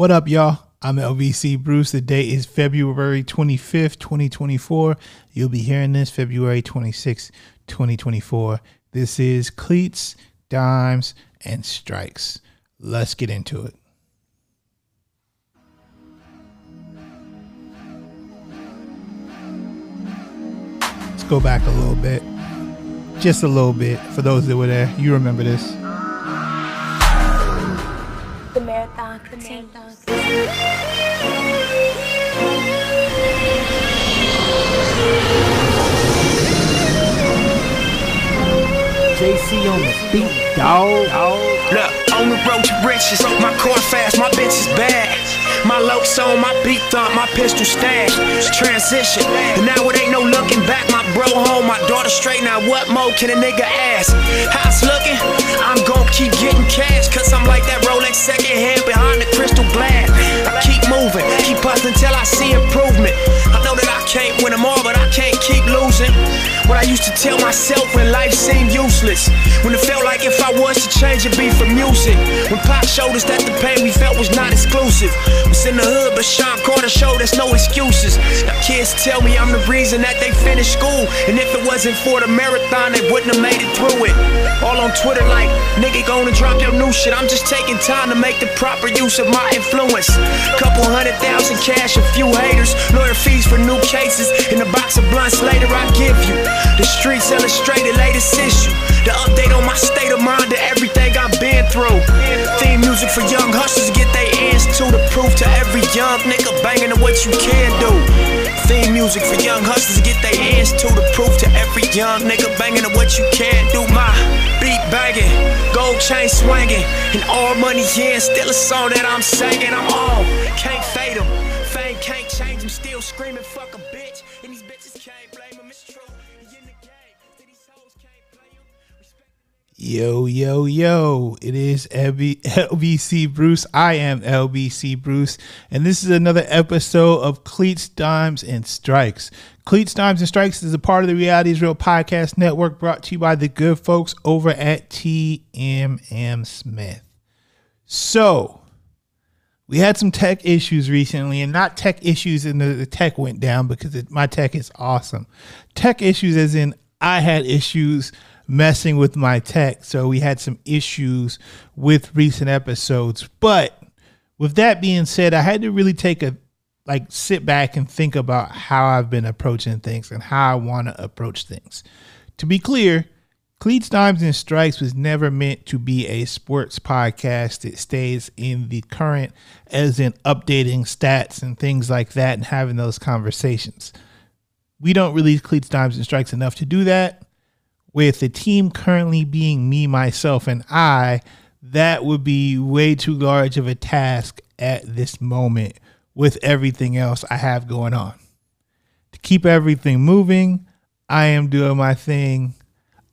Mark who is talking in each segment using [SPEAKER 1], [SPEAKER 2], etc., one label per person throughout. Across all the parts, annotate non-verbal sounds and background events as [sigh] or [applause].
[SPEAKER 1] What up, y'all? I'm LBC Bruce. The date is February 25th, 2024. You'll be hearing this February 26th, 2024. This is Cleats, Dimes, and Strikes. Let's get into it. Let's go back a little bit. Just a little bit. For those that were there, you remember this.
[SPEAKER 2] The marathon continues.
[SPEAKER 3] JC on the beat, dog.
[SPEAKER 4] Look, on the road to riches, my core fast, my bitch is bad. My locs on, my beat thump, my pistol stash. Transition, and now it ain't no looking back. My bro home, my daughter straight. Now what more can a nigga ask? How's looking? I'm gon' keep getting cash, cause I'm like that Rolex second hand behind the crystal glass. I keep moving, keep hustling till I see improvement. I know that I can't win them all, but I can't keep losing. What I used to tell myself when life seemed useless. When it felt like if I was to change, it'd be for music. When Pac showed us that the pain we felt was not exclusive. Was in the hood, but Sean Carter showed us no excuses. Now kids tell me I'm the reason that they finished school. And if it wasn't for the marathon, they wouldn't have made it through it. All on Twitter like, nigga gonna drop your new shit. I'm just taking time to make the proper use of my influence. Couple hundred thousand cash, a few haters, lawyer fees for new cases. In a box of blunts later, I give you the streets illustrated latest issue. The update on my state of mind to everything I've been through. Theme music for young hustlers get their hands to the proof to every young nigga banging to what you can do. Theme music for young hustlers get their hands to the proof to every young nigga banging to what you can do. My beat banging, gold chain swinging, and all money in. Still a song that I'm singing. I'm on, can't fade them. Fame can't change 'em. Still screaming, fuck
[SPEAKER 1] Yo, yo, yo. It is LB- LBC Bruce. I am LBC Bruce. And this is another episode of Cleats, Dimes, and Strikes. Cleats, Dimes, and Strikes is a part of the Reality is Real podcast network brought to you by the good folks over at TMM Smith. So, we had some tech issues recently, and not tech issues in the, the tech went down because it, my tech is awesome. Tech issues, as in I had issues messing with my tech, so we had some issues with recent episodes. But with that being said, I had to really take a like sit back and think about how I've been approaching things and how I want to approach things. To be clear, Cleats, Dimes, and Strikes was never meant to be a sports podcast It stays in the current, as in updating stats and things like that and having those conversations. We don't release Cleats, Dimes, and Strikes enough to do that. With the team currently being me, myself, and I, that would be way too large of a task at this moment with everything else I have going on. To keep everything moving, I am doing my thing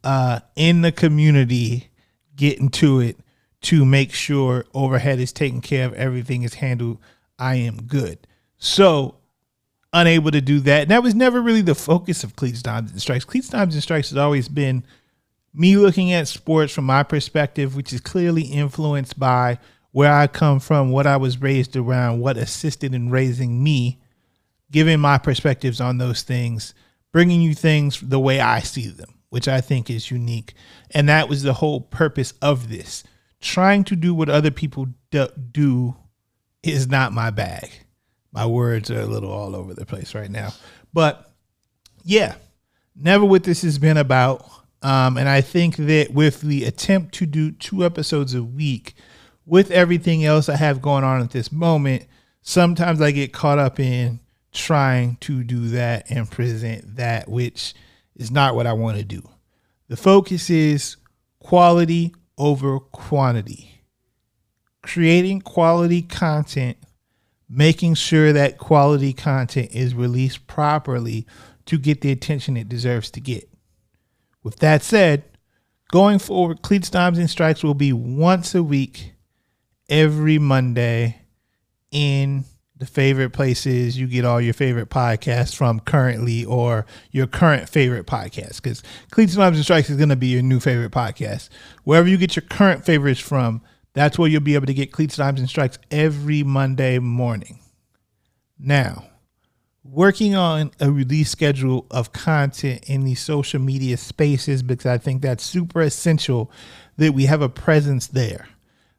[SPEAKER 1] uh, in the community, getting to it to make sure overhead is taken care of, everything is handled. I am good. So, unable to do that. And that was never really the focus of Cleats, Dimes, and Strikes. Cleats, Dimes, and Strikes has always been me looking at sports from my perspective, which is clearly influenced by where I come from, what I was raised around, what assisted in raising me, giving my perspectives on those things, bringing you things the way I see them, which I think is unique. And that was the whole purpose of this. Trying to do what other people do, do is not my bag. My words are a little all over the place right now. But yeah, never what this has been about. Um, and I think that with the attempt to do two episodes a week, with everything else I have going on at this moment, sometimes I get caught up in trying to do that and present that, which is not what I want to do. The focus is quality over quantity. Creating quality content, making sure that quality content is released properly to get the attention it deserves to get. With that said, going forward, Cleats, Dimes, and Strikes will be once a week, every Monday, in the favorite places you get all your favorite podcasts from currently or your current favorite podcast. Because Cleats, Dimes, and Strikes is going to be your new favorite podcast. Wherever you get your current favorites from, That's where you'll be able to get Cleats, Dimes, and Strikes every Monday morning. Now, working on a release schedule of content in the social media spaces because I think that's super essential that we have a presence there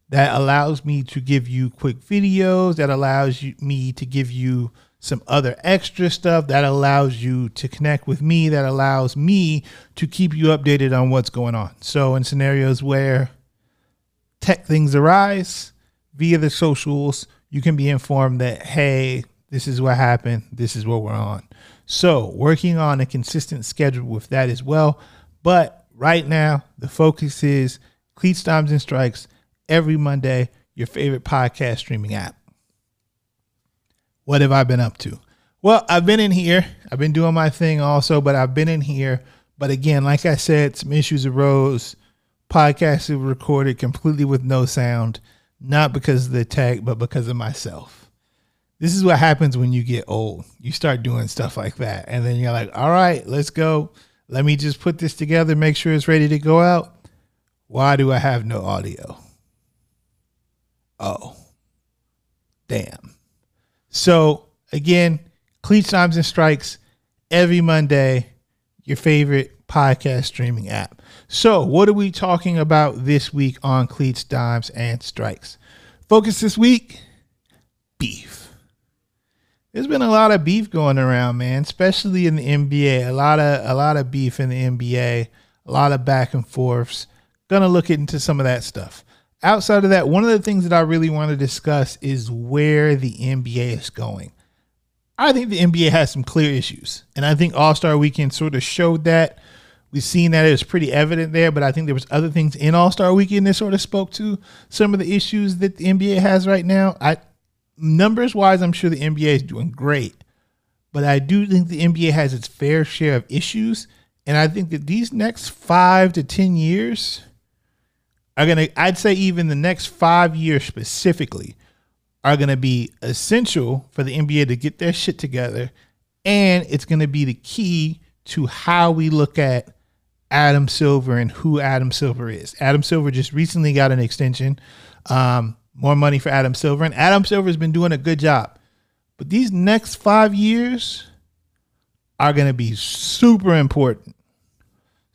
[SPEAKER 1] that allows me to give you quick videos, that allows you, me to give you some other extra stuff, that allows you to connect with me, that allows me to keep you updated on what's going on. So, in scenarios where tech things arise via the socials, you can be informed that, hey, this is what happened. This is what we're on. So, working on a consistent schedule with that as well. But right now, the focus is Cleats, Dimes, and Strikes every Monday, your favorite podcast streaming app. What have I been up to? Well, I've been in here. I've been doing my thing also, but I've been in here. But again, like I said, some issues arose. Podcasts were recorded completely with no sound, not because of the tech, but because of myself this is what happens when you get old. You start doing stuff like that. And then you're like, all right, let's go. Let me just put this together, make sure it's ready to go out. Why do I have no audio? Oh, damn. So, again, Cleats Dimes and Strikes every Monday, your favorite podcast streaming app. So, what are we talking about this week on Cleats, Dimes, and Strikes? Focus this week beef there's been a lot of beef going around, man, especially in the NBA. A lot of a lot of beef in the NBA, a lot of back and forths. Gonna look into some of that stuff. Outside of that, one of the things that I really want to discuss is where the NBA is going. I think the NBA has some clear issues, and I think All Star Weekend sort of showed that. We've seen that it was pretty evident there, but I think there was other things in All Star Weekend that sort of spoke to some of the issues that the NBA has right now. I numbers wise, I'm sure the NBA is doing great, but I do think the NBA has its fair share of issues, and I think that these next five to ten years are gonna, I'd say, even the next five years specifically, are gonna be essential for the NBA to get their shit together, and it's gonna be the key to how we look at Adam Silver and who Adam Silver is. Adam Silver just recently got an extension. Um, more money for Adam Silver. And Adam Silver has been doing a good job. But these next five years are going to be super important.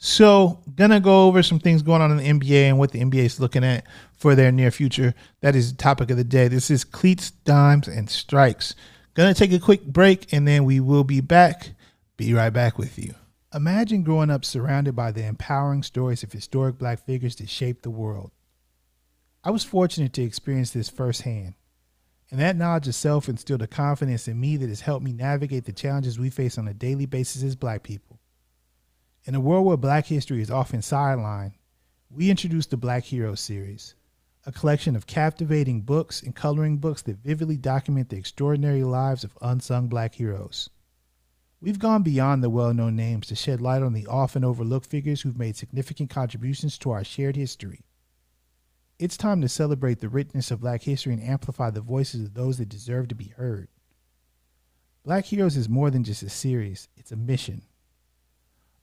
[SPEAKER 1] So, gonna go over some things going on in the NBA and what the NBA is looking at for their near future. That is the topic of the day. This is cleats, dimes, and strikes. Gonna take a quick break and then we will be back. Be right back with you. Imagine growing up surrounded by the empowering stories of historic black figures that shaped the world. I was fortunate to experience this firsthand, and that knowledge of self instilled a confidence in me that has helped me navigate the challenges we face on a daily basis as black people. In a world where black history is often sidelined, we introduced the Black Heroes series, a collection of captivating books and coloring books that vividly document the extraordinary lives of unsung black heroes. We've gone beyond the well known names to shed light on the often overlooked figures who've made significant contributions to our shared history. It's time to celebrate the richness of black history and amplify the voices of those that deserve to be heard. Black Heroes is more than just a series, it's a mission.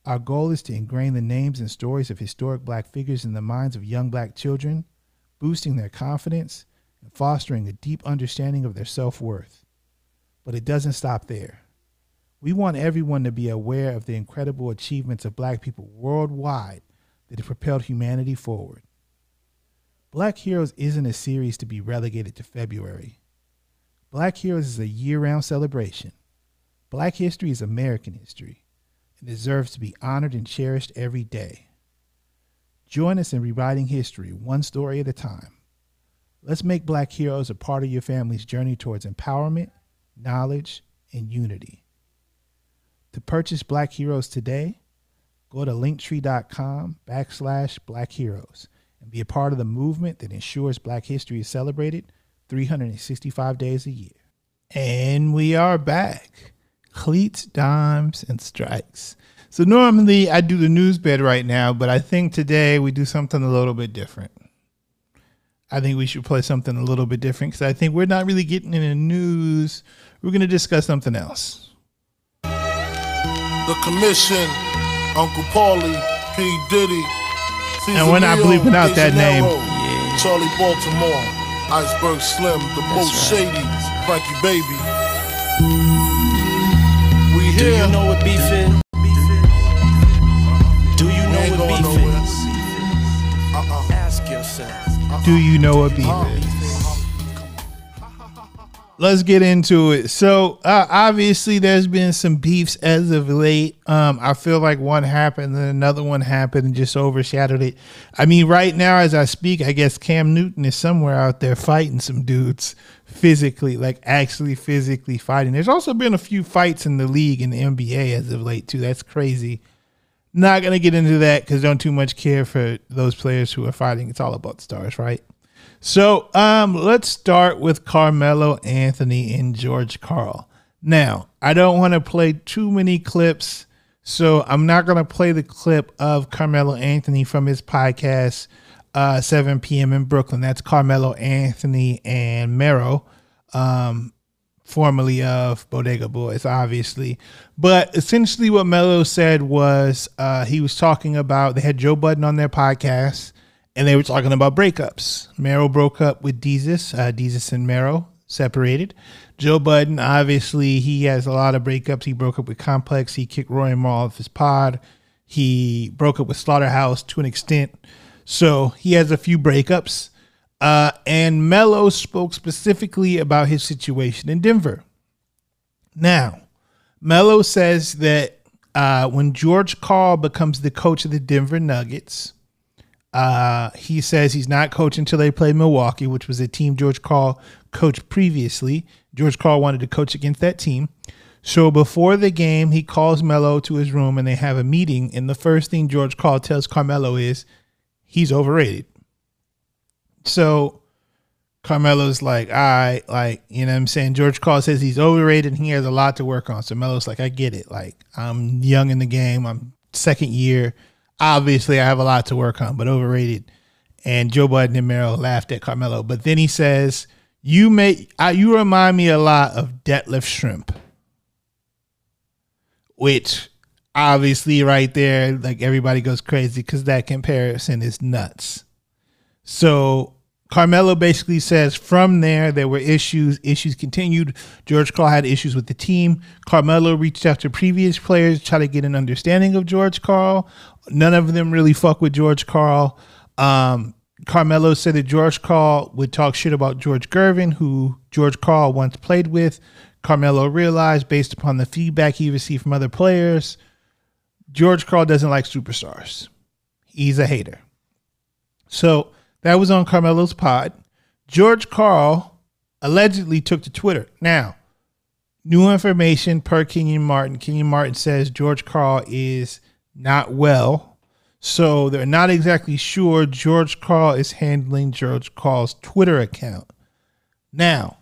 [SPEAKER 1] Our goal is to ingrain the names and stories of historic black figures in the minds of young black children, boosting their confidence and fostering a deep understanding of their self worth. But it doesn't stop there. We want everyone to be aware of the incredible achievements of black people worldwide that have propelled humanity forward. Black Heroes isn't a series to be relegated to February. Black Heroes is a year round celebration. Black history is American history and deserves to be honored and cherished every day. Join us in rewriting history one story at a time. Let's make Black Heroes a part of your family's journey towards empowerment, knowledge, and unity. To purchase Black Heroes today, go to linktree.com backslash black heroes and be a part of the movement that ensures black history is celebrated 365 days a year. And we are back. Cleats, dimes, and strikes. So normally I do the news bed right now, but I think today we do something a little bit different. I think we should play something a little bit different because I think we're not really getting in the news. We're going to discuss something else.
[SPEAKER 5] The Commission, Uncle Paulie, P. Diddy,
[SPEAKER 1] and we're not bleeping out that name.
[SPEAKER 5] Charlie Baltimore, Iceberg Slim, the most shady, Frankie Baby. We
[SPEAKER 6] Do you know what beef is? Do you know what beef is?
[SPEAKER 5] Uh-uh.
[SPEAKER 6] Ask yourself. Uh-uh.
[SPEAKER 1] Do you know what beef uh-uh. is? Let's get into it. So, uh, obviously, there's been some beefs as of late. Um, I feel like one happened, then another one happened, and just overshadowed it. I mean, right now, as I speak, I guess Cam Newton is somewhere out there fighting some dudes physically, like actually physically fighting. There's also been a few fights in the league in the NBA as of late, too. That's crazy. Not gonna get into that because don't too much care for those players who are fighting. It's all about stars, right? So um, let's start with Carmelo Anthony and George Karl. Now, I don't want to play too many clips, so I'm not going to play the clip of Carmelo Anthony from his podcast, uh, 7 p.m. in Brooklyn. That's Carmelo Anthony and Mero, um, formerly of Bodega Boys, obviously. But essentially, what Melo said was uh, he was talking about they had Joe Budden on their podcast and they were talking about breakups. Mero broke up with Desus. Uh, and Mero separated. Joe Budden, obviously, he has a lot of breakups. He broke up with Complex. He kicked Rory and Mal off his pod. He broke up with Slaughterhouse to an extent. So he has a few breakups. Uh, and Melo spoke specifically about his situation in Denver. Now, Melo says that uh, when George Karl becomes the coach of the Denver Nuggets, uh, he says he's not coaching until they play Milwaukee, which was a team George Karl coached previously. George Karl wanted to coach against that team. So before the game, he calls Melo to his room and they have a meeting. And the first thing George Karl tells Carmelo is he's overrated. So Carmelo's like, all right, like, you know what I'm saying? George Karl says he's overrated and he has a lot to work on. So Melo's like, I get it. Like, I'm young in the game. I'm second year. Obviously, I have a lot to work on, but overrated. And Joe Budden and Mero laughed at Carmelo. But then he says, you make I, you remind me a lot of Detlef Schrempf. Which obviously right there, like everybody goes crazy because that comparison is nuts. So Carmelo basically says from there there were issues. Issues continued. George Karl had issues with the team. Carmelo reached out to previous players try to get an understanding of George Karl. None of them really fuck with George Karl. Um, Carmelo said that George Karl would talk shit about George Gervin, who George Karl once played with. Carmelo realized, based upon the feedback he received from other players, George Carl doesn't like superstars. He's a hater. So that was on Carmelo's pod. George Karl allegedly took to Twitter. Now, new information per Kenyon Martin. Kenyon Martin says George Karl is not well. So they're not exactly sure George Karl is handling George Karl's Twitter account. Now,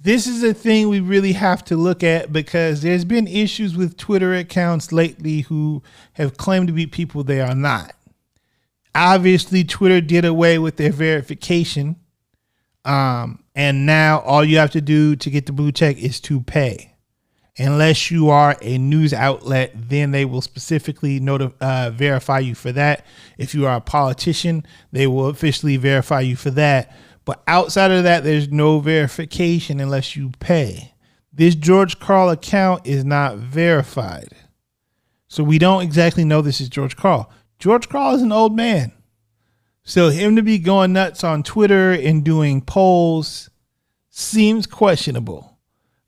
[SPEAKER 1] this is a thing we really have to look at because there's been issues with Twitter accounts lately who have claimed to be people they are not. Obviously, Twitter did away with their verification. Um, and now all you have to do to get the blue check is to pay. Unless you are a news outlet, then they will specifically noti- uh, verify you for that. If you are a politician, they will officially verify you for that. But outside of that, there's no verification unless you pay. This George Karl account is not verified. So we don't exactly know this is George Karl. George Karl is an old man. So him to be going nuts on Twitter and doing polls seems questionable.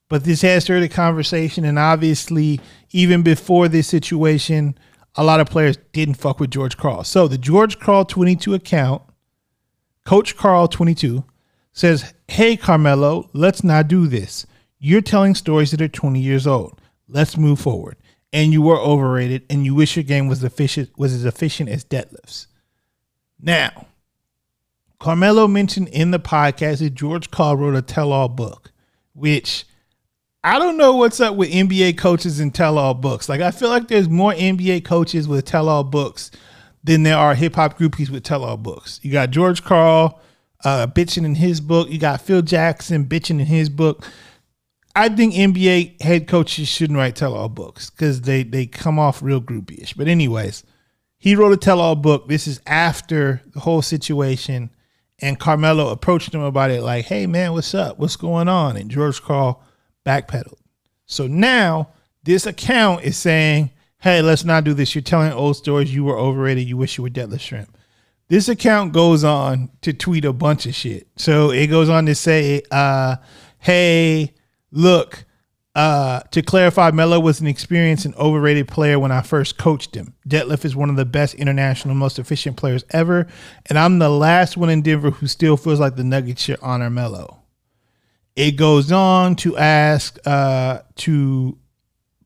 [SPEAKER 1] But this has started a conversation, and obviously, even before this situation, a lot of players didn't fuck with George Karl. So the George Karl 22 account, Coach Karl 22, says, Hey Carmelo, let's not do this. You're telling stories that are 20 years old. Let's move forward. And you were overrated, and you wish your game was efficient was as efficient as Detlef's. Now, Carmelo mentioned in the podcast that George Karl wrote a tell-all book, which I don't know what's up with NBA coaches and tell-all books. Like I feel like there's more NBA coaches with tell-all books than there are hip hop groupies with tell-all books. You got George Karl uh, bitching in his book. You got Phil Jackson bitching in his book. I think NBA head coaches shouldn't write tell-all books because they they come off real groupie-ish. But anyways, he wrote a tell-all book. This is after the whole situation, And Carmelo approached him about it, like, hey, man, what's up? What's going on? And George Karl backpedaled. So now this account is saying, hey, let's not do this. You're telling old stories. You were overrated. You wish you were Detlef Schrempf. This account goes on to tweet a bunch of shit. So it goes on to say, uh, hey, look, uh, to clarify, Melo was an experienced and overrated player when I first coached him. Detlef is one of the best international, most efficient players ever, and I'm the last one in Denver who still feels like the Nuggets should honor Melo. It goes on to ask uh, to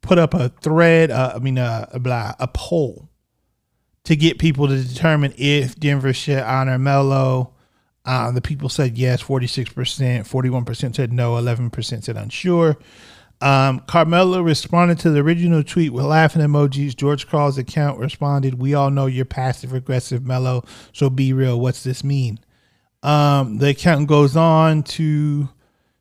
[SPEAKER 1] put up a thread, uh, I mean, uh, a, blah, a poll to get people to determine if Denver should honor Melo. Uh, the people said yes, 46%, 41% said no, 11% said unsure. Um, Carmelo responded to the original tweet with laughing emojis. George Karl's account responded, We all know you're passive aggressive, Melo, so be real. What's this mean? Um, the account goes on to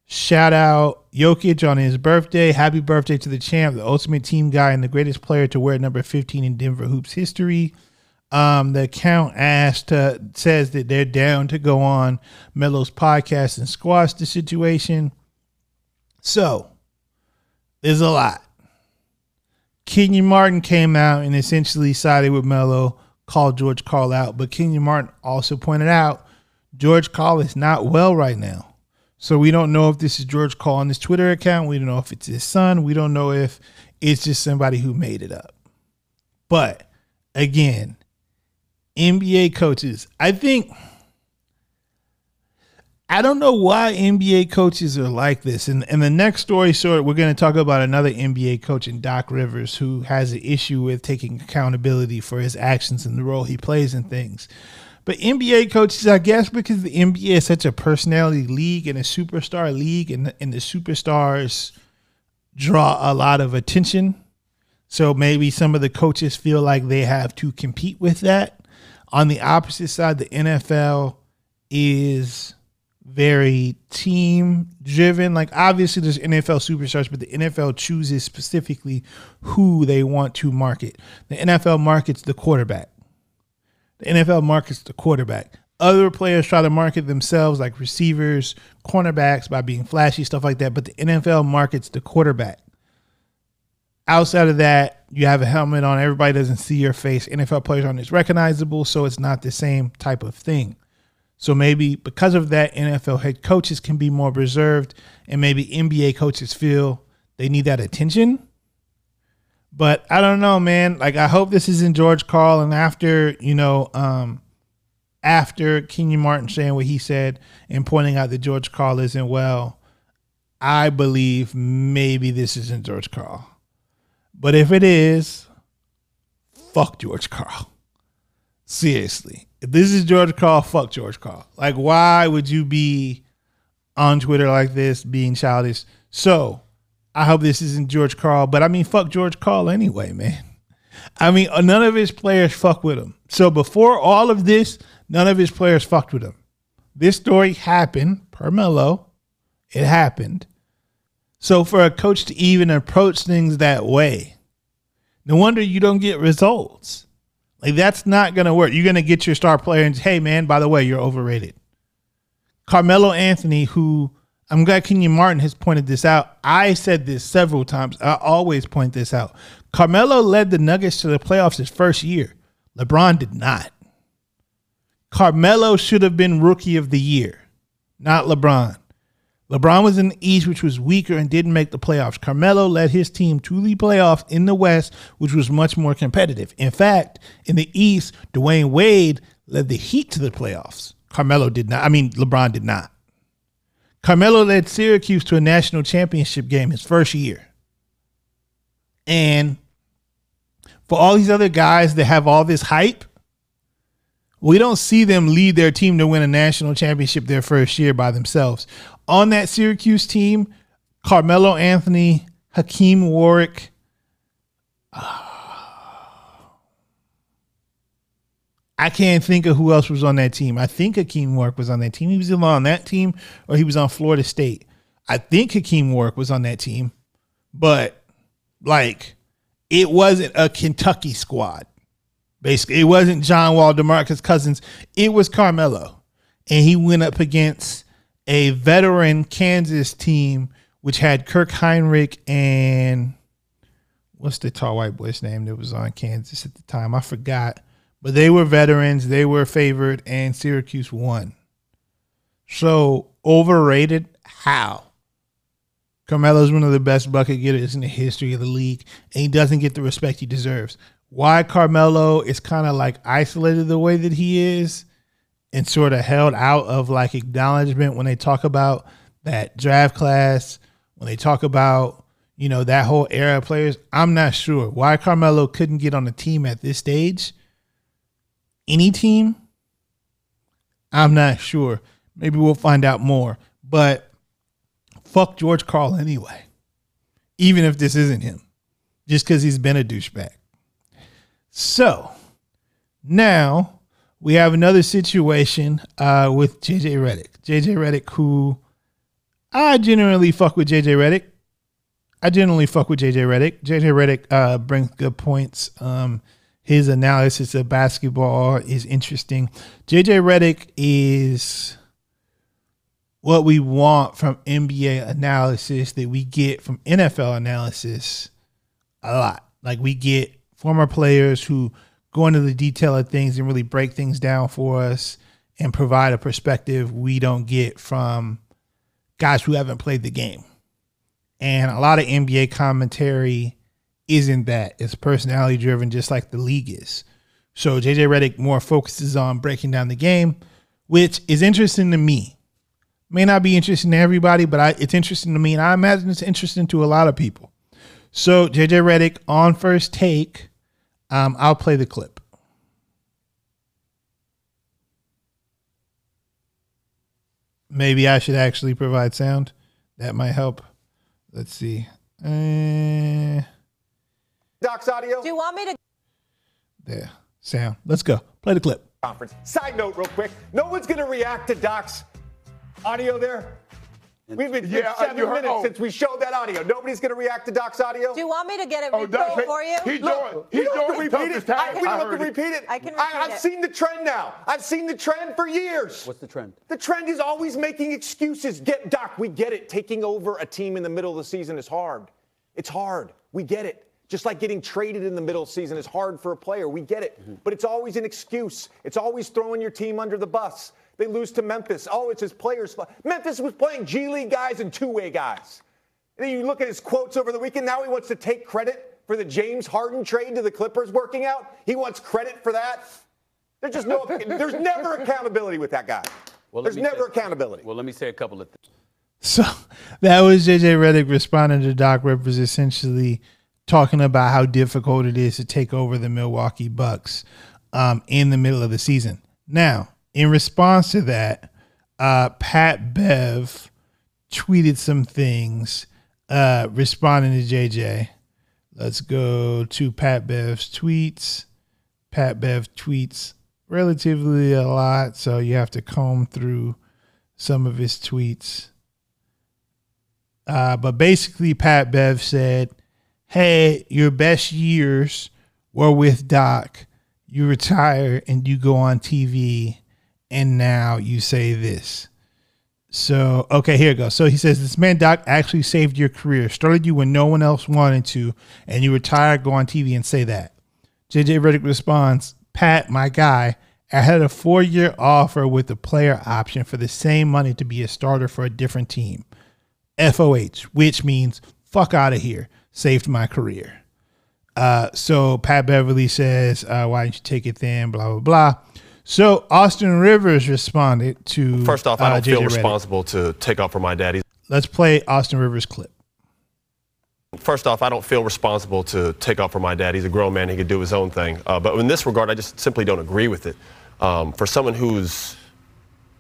[SPEAKER 1] shout out Jokic on his birthday. Happy birthday to the champ, the ultimate team guy, and the greatest player to wear number 15 in Denver Hoops history. Um, the account asked uh, says that they're down to go on Melo's podcast and squash the situation. So there's a lot. Kenyon Martin came out and essentially sided with Melo, called George Karl out, but Kenyon Martin also pointed out George Karl is not well right now. So we don't know if this is George Karl on his Twitter account. We don't know if it's his son. We don't know if it's just somebody who made it up. But again, NBA coaches, I think I don't know why NBA coaches are like this. And and the next story, short, we're going to talk about another NBA coach in Doc Rivers who has an issue with taking accountability for his actions and the role he plays in things. But NBA coaches, I guess, because the NBA is such a personality league and a superstar league, and and the superstars draw a lot of attention. So maybe some of the coaches feel like they have to compete with that. On the opposite side, the NFL is very team driven. Like obviously there's NFL superstars, but the NFL chooses specifically who they want to market. The NFL markets the quarterback. The NFL markets the quarterback. Other players try to market themselves like receivers, cornerbacks by being flashy, stuff like that, but the NFL markets the quarterback. Outside of that, you have a helmet on, everybody doesn't see your face. NFL players aren't as recognizable, so it's not the same type of thing. So maybe because of that, NFL head coaches can be more reserved, and maybe NBA coaches feel they need that attention. But I don't know, man. Like I hope this isn't George Karl, and after you know, um, after Kenyon Martin saying what he said and pointing out that George Karl isn't well, I believe maybe this isn't George Karl. But if it is, fuck George Karl. Seriously. If this is George Karl, fuck George Karl. Like, why would you be on Twitter like this being childish? So I hope this isn't George Karl, but I mean, fuck George Karl anyway, man. I mean, uh, none of his players fuck with him. So before all of this, none of his players fucked with him. This story happened per Melo. It happened. So for a coach to even approach things that way, no wonder you don't get results. Like that's not gonna work. You're gonna get your star player and hey man, by the way, you're overrated. Carmelo Anthony, who I'm glad Kenyon Martin has pointed this out. I said this several times. I always point this out. Carmelo led the Nuggets to the playoffs his first year. LeBron did not. Carmelo should have been rookie of the year, not LeBron. LeBron was in the East, which was weaker and didn't make the playoffs. Carmelo led his team to the playoffs in the West, which was much more competitive. In fact, in the East, Dwyane Wade led the Heat to the playoffs. Carmelo did not. I mean, LeBron did not. Carmelo led Syracuse to a national championship game his first year. And for all these other guys that have all this hype, we don't see them lead their team to win a national championship their first year by themselves on that Syracuse team, Carmelo Anthony, Hakim Warrick. Ah. I can't think of who else was on that team. I think Hakim Warrick was on that team. He was either on that team or he was on Florida State. I think Hakim Warrick was on that team, but like it wasn't a Kentucky squad. Basically, it wasn't John Wall, DeMarcus Cousins. It was Carmelo. and he went up against a veteran Kansas team which had Kirk Hinrich and what's the tall white boy's name that was on Kansas at the time? I forgot. But they were veterans, they were favored, and Syracuse won. So overrated? How? Carmelo's one of the best bucket getters in the history of the league, and he doesn't get the respect he deserves. Why Carmelo is kind of like isolated the way that he is and sort of held out of like acknowledgement when they talk about that draft class, when they talk about, you know, that whole era of players, I'm not sure why Carmelo couldn't get on the team at this stage. Any team? I'm not sure. Maybe we'll find out more. But fuck George Karl anyway. Even if this isn't him. Just because he's been a douchebag. So now we have another situation uh, with JJ Redick. JJ Redick, who I generally fuck with JJ Redick. I generally fuck with JJ Redick. JJ Redick uh, brings good points. Um, his analysis of basketball is interesting. JJ Redick is what we want from NBA analysis that we get from NFL analysis a lot. Like we get former players who go into the detail of things and really break things down for us and provide a perspective we don't get from guys who haven't played the game. And a lot of NBA commentary isn't that. It's personality driven, just like the league is. So JJ Redick more focuses on breaking down the game, which is interesting to me. May not be interesting to everybody, but I, it's interesting to me, and I imagine it's interesting to a lot of people. So JJ Redick on first take, um, I'll play the clip. Maybe I should actually provide sound. That might help. Let's see. Uh,
[SPEAKER 7] Doc's audio
[SPEAKER 8] Do you want me to?
[SPEAKER 1] there, sound. Let's go. Play the clip.
[SPEAKER 7] conference. Side note, real quick. No one's going to react to Doc's audio there. We've been here
[SPEAKER 5] Yeah,
[SPEAKER 7] seven
[SPEAKER 5] you heard-
[SPEAKER 7] minutes
[SPEAKER 5] oh.
[SPEAKER 7] since we showed that audio. Nobody's going to react to Doc's audio.
[SPEAKER 8] Do you want me to get it
[SPEAKER 5] Oh,
[SPEAKER 8] repeated
[SPEAKER 5] Doc,
[SPEAKER 8] for you?
[SPEAKER 5] he
[SPEAKER 7] Look,
[SPEAKER 5] doing,
[SPEAKER 7] we don't have to
[SPEAKER 5] doing
[SPEAKER 7] repeat it.
[SPEAKER 5] time.
[SPEAKER 7] I, we don't
[SPEAKER 5] I
[SPEAKER 7] have to
[SPEAKER 5] heard it.
[SPEAKER 7] repeat it.
[SPEAKER 8] I can
[SPEAKER 7] I,
[SPEAKER 8] repeat
[SPEAKER 7] have
[SPEAKER 8] it.
[SPEAKER 7] seen the trend now. I've seen the trend for years.
[SPEAKER 3] What's the trend?
[SPEAKER 7] The trend is always making excuses. Get Doc, we get it. Taking over a team in the middle of the season is hard. It's hard. We get it. Just like getting traded in the middle of the season is hard for a player. We get it. Mm-hmm. But it's always an excuse. It's always throwing your team under the bus. They lose to Memphis. Oh, it's his players. fault. Memphis was playing G League guys and two-way guys. And then you look at his quotes over the weekend. Now he wants to take credit for the James Harden trade to the Clippers working out. He wants credit for that. There's just no. [laughs] there's never accountability with that guy.
[SPEAKER 3] Well,
[SPEAKER 7] there's never
[SPEAKER 3] say-
[SPEAKER 7] accountability.
[SPEAKER 3] Well, let me say a couple of things.
[SPEAKER 1] So [laughs] that was JJ Redick responding to Doc Rivers, essentially talking about how difficult it is to take over the Milwaukee Bucks um, in the middle of the season. Now, in response to that, uh, Pat Bev tweeted some things uh, responding to JJ. Let's go to Pat Bev's tweets. Pat Bev tweets relatively a lot, so you have to comb through some of his tweets. Uh, but basically, Pat Bev said, Hey, your best years were with Doc. You retire and you go on TV, and now you say this. So, okay, here it goes. So he says, This man, Doc, actually saved your career, started you when no one else wanted to, and you retire, go on TV and say that. JJ Redick responds, Pat, my guy, I had a four year offer with a player option for the same money to be a starter for a different team. FOH, which means fuck out of here. Saved my career. Uh, so Pat Beverley says, uh, why didn't you take it then? Blah, blah, blah. So Austin Rivers responded to.
[SPEAKER 9] First off, I
[SPEAKER 1] uh,
[SPEAKER 9] don't feel
[SPEAKER 1] JJ
[SPEAKER 9] responsible to take off for my daddy.
[SPEAKER 1] Let's play Austin Rivers clip.
[SPEAKER 9] First off, I don't feel responsible to take off for my dad. He's a grown man; he could do his own thing. Uh, but in this regard, I just simply don't agree with it. Um, for someone who's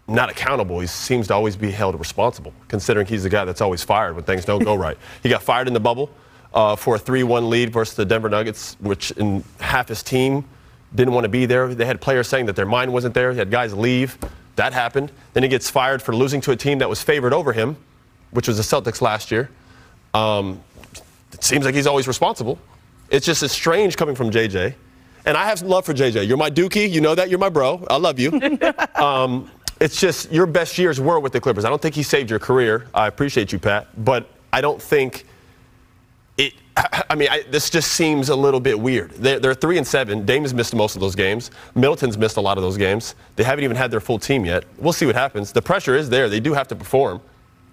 [SPEAKER 9] not accountable, he seems to always be held responsible, considering he's the guy that's always fired when things don't go [laughs] right. He got fired in the bubble uh, for a 3-1 lead versus the Denver Nuggets, which in half his team didn't want to be there. They had players saying that their mind wasn't there. He had guys leave. That happened. Then he gets fired for losing to a team that was favored over him, which was the Celtics last year. Um, it seems like he's always responsible. It's just it's strange coming from JJ. And I have some love for JJ. You're my dookie. You know that. You're my bro. I love you. [laughs] um, it's just your best years were with the Clippers. I don't think he saved your career. I appreciate you, Pat, but I don't think it. [clears throat] I mean, I, this just seems a little bit weird. They're, they're three and seven. Dame has missed most of those games. Middleton's missed a lot of those games. They haven't even had their full team yet. We'll see what happens. The pressure is there. They do have to perform.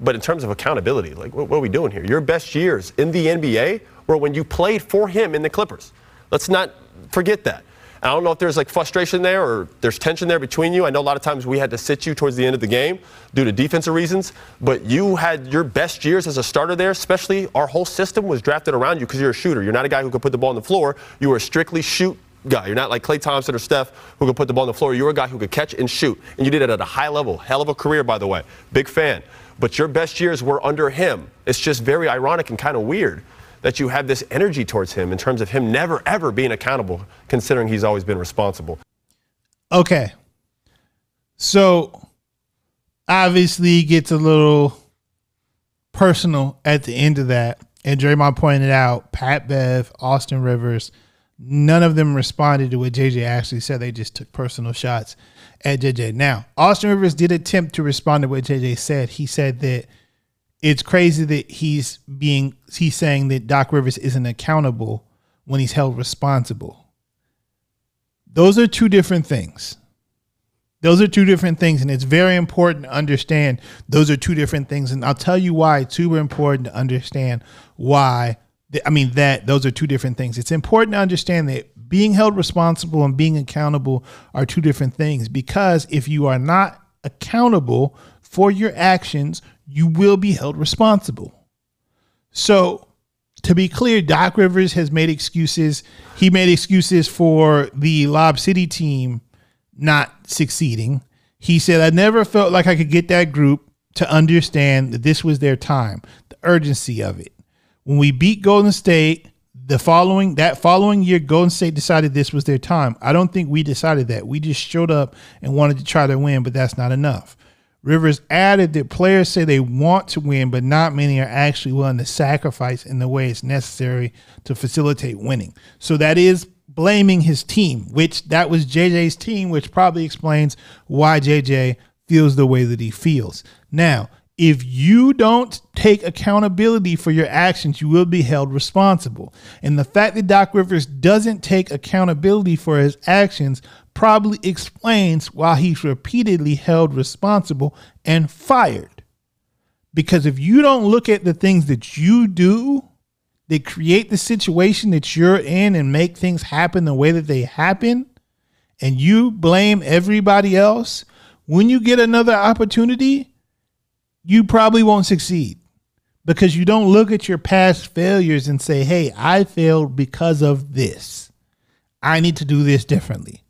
[SPEAKER 9] But in terms of accountability, like what, what are we doing here? Your best years in the NBA were when you played for him in the Clippers. Let's not forget that. I don't know if there's like frustration there or there's tension there between you. I know a lot of times we had to sit you towards the end of the game due to defensive reasons, but you had your best years as a starter there, especially our whole system was drafted around you because you're a shooter. You're not a guy who could put the ball on the floor. You were a strictly shoot guy. You're not like Klay Thompson or Steph who could put the ball on the floor. You're a guy who could catch and shoot. And you did it at a high level. Hell of a career, by the way. Big fan. But your best years were under him. It's just very ironic and kind of weird that you have this energy towards him in terms of him never, ever being accountable, considering he's always been responsible.
[SPEAKER 1] Okay. So obviously it gets a little personal at the end of that. And Draymond pointed out Pat Bev, Austin Rivers, none of them responded to what JJ actually said. They just took personal shots at JJ. Now, Austin Rivers did attempt to respond to what JJ said. He said that it's crazy that he's being he's saying that Doc Rivers isn't accountable when he's held responsible. Those are two different things. Those are two different things, and it's very important to understand those are two different things. And I'll tell you why it's super important to understand why. I mean that those are two different things. It's important to understand that being held responsible and being accountable are two different things. Because if you are not accountable for your actions, you will be held responsible. So, to be clear, Doc Rivers has made excuses. He made excuses for the Lob City team not succeeding. He said, I never felt like I could get that group to understand that this was their time, the urgency of it. When we beat Golden State, the following that following year, Golden State decided this was their time. I don't think we decided that. We just showed up and wanted to try to win, but that's not enough. Rivers added that players say they want to win, but not many are actually willing to sacrifice in the way it's necessary to facilitate winning. So that is blaming his team, which that was JJ's team, which probably explains why JJ feels the way that he feels. Now, if you don't take accountability for your actions, you will be held responsible. And the fact that Doc Rivers doesn't take accountability for his actions probably explains why he's repeatedly held responsible and fired. Because if you don't look at the things that you do that create the situation that you're in and make things happen the way that they happen, and you blame everybody else, when you get another opportunity, you probably won't succeed because you don't look at your past failures and say, hey, I failed because of this. I need to do this differently.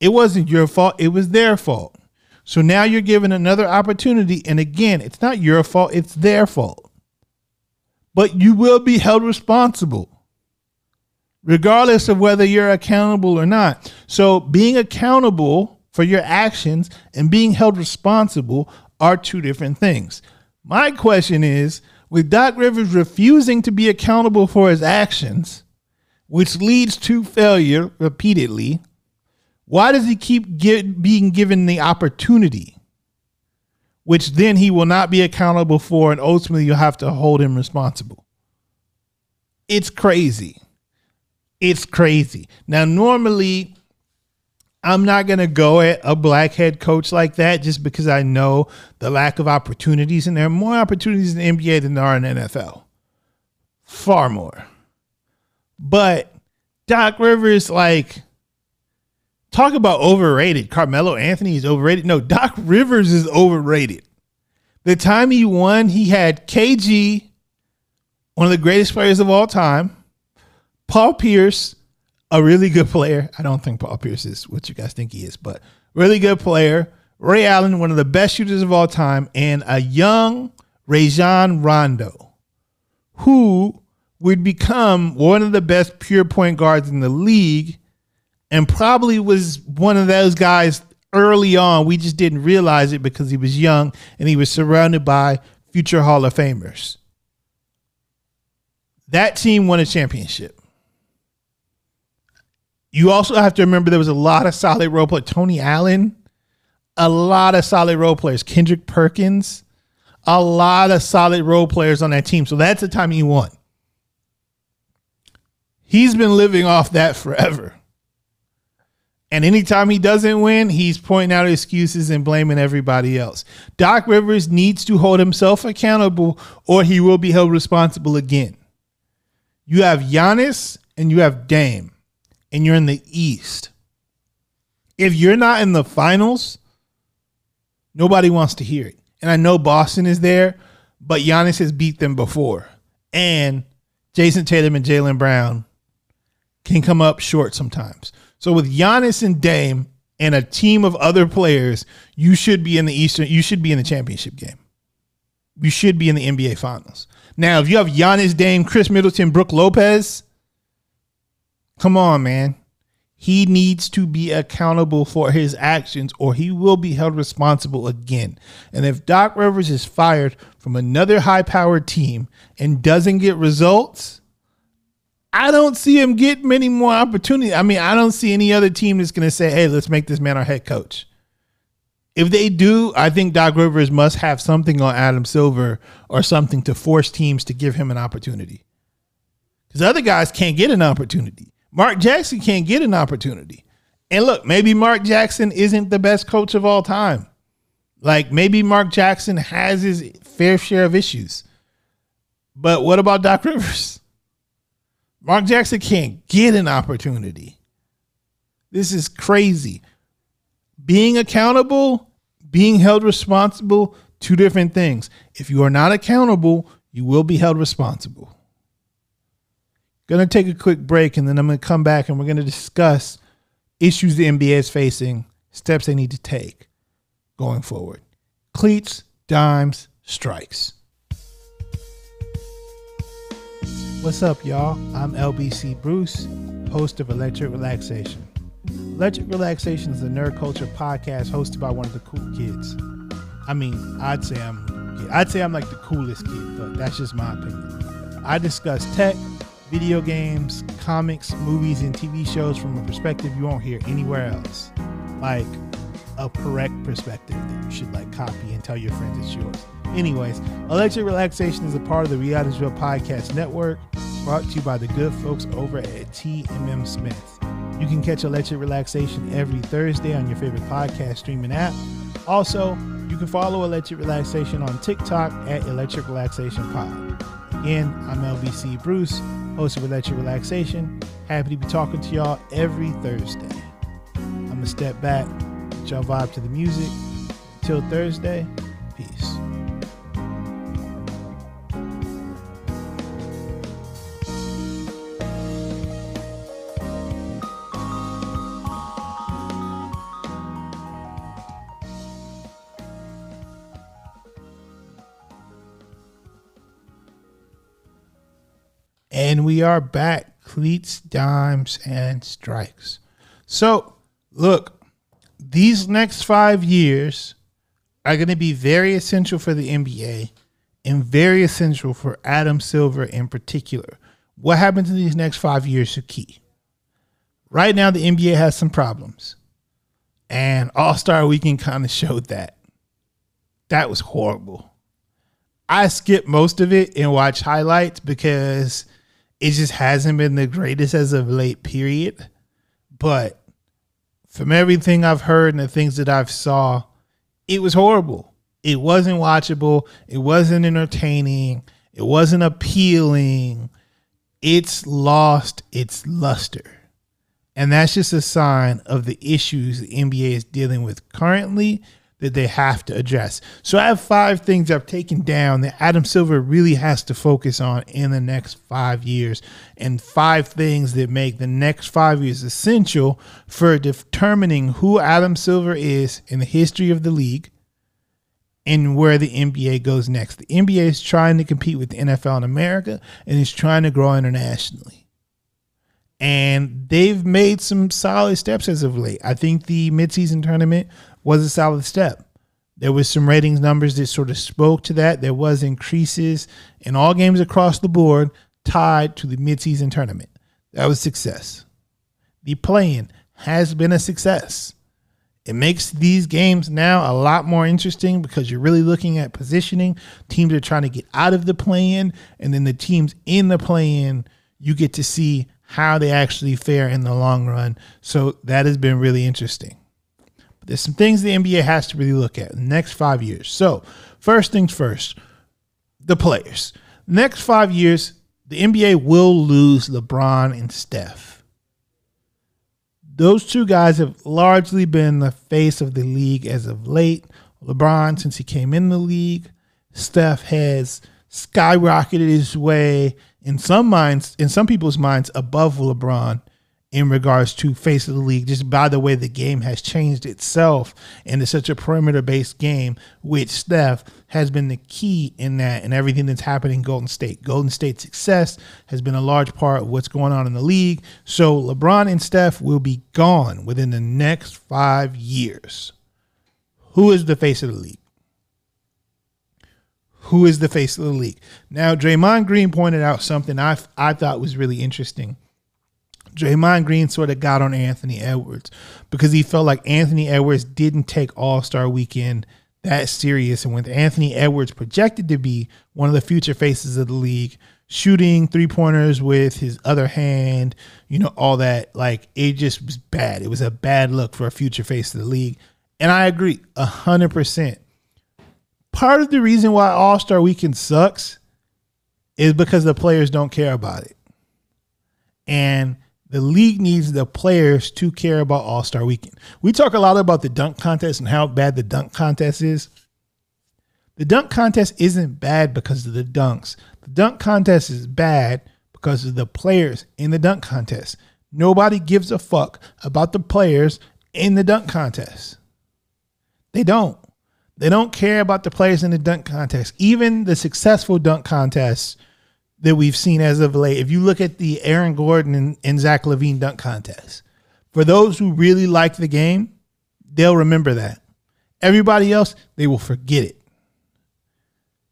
[SPEAKER 1] It wasn't your fault, it was their fault. So now you're given another opportunity. And again, it's not your fault, it's their fault. But you will be held responsible, regardless of whether you're accountable or not. So being accountable for your actions and being held responsible are two different things. My question is with Doc Rivers refusing to be accountable for his actions, which leads to failure repeatedly, why does he keep get, being given the opportunity, which then he will not be accountable for, and ultimately you'll have to hold him responsible? It's crazy. It's crazy. Now, normally, I'm not going to go at a black head coach like that just because I know the lack of opportunities, and there are more opportunities in the NBA than there are in the NFL. Far more. But Doc Rivers, like, talk about overrated. Carmelo Anthony is overrated. No, Doc Rivers is overrated. The time he won, he had KG, one of the greatest players of all time, Paul Pierce, a really good player. I don't think Paul Pierce is what you guys think he is, but really good player. Ray Allen, one of the best shooters of all time, and a young Rajon Rondo, who would become one of the best pure point guards in the league and probably was one of those guys early on. We just didn't realize it because he was young and he was surrounded by future Hall of Famers. That team won a championship. You also have to remember there was a lot of solid role players. Tony Allen, a lot of solid role players. Kendrick Perkins, a lot of solid role players on that team. So that's the time he won. He's been living off that forever. And anytime he doesn't win, he's pointing out excuses and blaming everybody else. Doc Rivers needs to hold himself accountable or he will be held responsible again. You have Giannis and you have Dame, and you're in the East. If you're not in the finals, nobody wants to hear it. And I know Boston is there, but Giannis has beat them before. And Jayson Tatum and Jaylen Brown can come up short sometimes. So with Giannis and Dame and a team of other players, you should be in the Eastern. You should be in the championship game. You should be in the NBA Finals. Now, if you have Giannis, Dame, Khris Middleton, Brook Lopez, come on, man. He needs to be accountable for his actions or he will be held responsible again. And if Doc Rivers is fired from another high powered team and doesn't get results, I don't see him get many more opportunities. I mean, I don't see any other team that's going to say, hey, let's make this man our head coach. If they do, I think Doc Rivers must have something on Adam Silver or something to force teams to give him an opportunity. Because other guys can't get an opportunity. Mark Jackson can't get an opportunity. And look, maybe Mark Jackson isn't the best coach of all time. Like maybe Mark Jackson has his fair share of issues. But what about Doc Rivers? Mark Jackson can't get an opportunity. This is crazy. Being accountable, being held responsible, two different things. If you are not accountable, you will be held responsible. To take a quick break and then I'm to come back and we're to discuss issues the NBA is facing, steps they need to take going forward. Cleats, dimes, strikes. What's up, y'all? I'm LBC Bruce, host of Electric Relaxation. Electric Relaxation is a nerd culture podcast hosted by one of the cool kids. I mean, I'd say I'm I'd say I'm like the coolest kid, but that's just my opinion. I discuss tech, video games, comics, movies, and TV shows from a perspective you won't hear anywhere else. Like a correct perspective that you should like copy and tell your friends it's yours. Anyways, Electric Relaxation is a part of the Realityville Podcast Network, brought to you by the good folks over at TMM Smith. You can catch Electric Relaxation every Thursday on your favorite podcast streaming app. Also, you can follow Electric Relaxation on TikTok at Electric Relaxation Pod. Again, I'm LBC Bruce, host of Electric Relaxation. Happy to be talking to y'all every Thursday. I'm gonna step back, y'all vibe to the music. Till Thursday, peace. And we are back. Cleats, dimes, and strikes. So, look, these next five years are going to be very essential for the NBA and very essential for Adam Silver in particular. What happens in these next five years is key. Right now, the NBA has some problems, and All Star Weekend kind of showed that. That was horrible. I skipped most of it and watched highlights because it just hasn't been the greatest as of late period but from everything i've heard and the things that i've saw it was horrible. It wasn't watchable. It wasn't entertaining. It wasn't appealing. It's lost its luster. And that's just a sign of the issues the nba is dealing with currently that they have to address. So I have five things I've taken down that Adam Silver really has to focus on in the next five years, and five things that make the next five years essential for determining who Adam Silver is in the history of the league and where the NBA goes next. The NBA is trying to compete with the NFL in America and is trying to grow internationally. And they've made some solid steps as of late. I think the midseason tournament was a solid step. There was some ratings numbers that sort of spoke to that. There was increases in all games across the board tied to the midseason tournament. That was success. The play-in has been a success. It makes these games now a lot more interesting because you're really looking at positioning. Teams are trying to get out of the play in, and then the teams in the play in, you get to see how they actually fare in the long run. So that has been really interesting. There's some things the NBA has to really look at in the next five years. So, first things first, the players. Next five years, the NBA will lose LeBron and Steph. Those two guys have largely been the face of the league as of late. LeBron, since he came in the league, Steph has skyrocketed his way in some minds, in some people's minds, above LeBron in regards to face of the league, just by the way the game has changed itself into such a perimeter based game, which Steph has been the key in that and everything that's happening in Golden State. Golden State's success has been a large part of what's going on in the league. So LeBron and Steph will be gone within the next five years. Who is the face of the league? Who is the face of the league? Now, Draymond Green pointed out something I, I thought was really interesting Draymond Green sort of got on Anthony Edwards because he felt like Anthony Edwards didn't take All Star Weekend that serious, and with Anthony Edwards projected to be one of the future faces of the league, shooting three pointers with his other hand, you know, all that, like it just was bad. It was a bad look for a future face of the league, and I agree a hundred percent. Part of the reason why All Star Weekend sucks is because the players don't care about it, and the league needs the players to care about All Star Weekend. We talk a lot about the dunk contest and how bad the dunk contest is. The dunk contest isn't bad because of the dunks. The dunk contest is bad because of the players in the dunk contest. Nobody gives a fuck about the players in the dunk contest. They don't. They don't care about the players in the dunk contest. Even the successful dunk contests that we've seen as of late. If you look at the Aaron Gordon and, and Zach LaVine dunk contest, for those who really like the game, they'll remember that. Everybody else, they will forget it.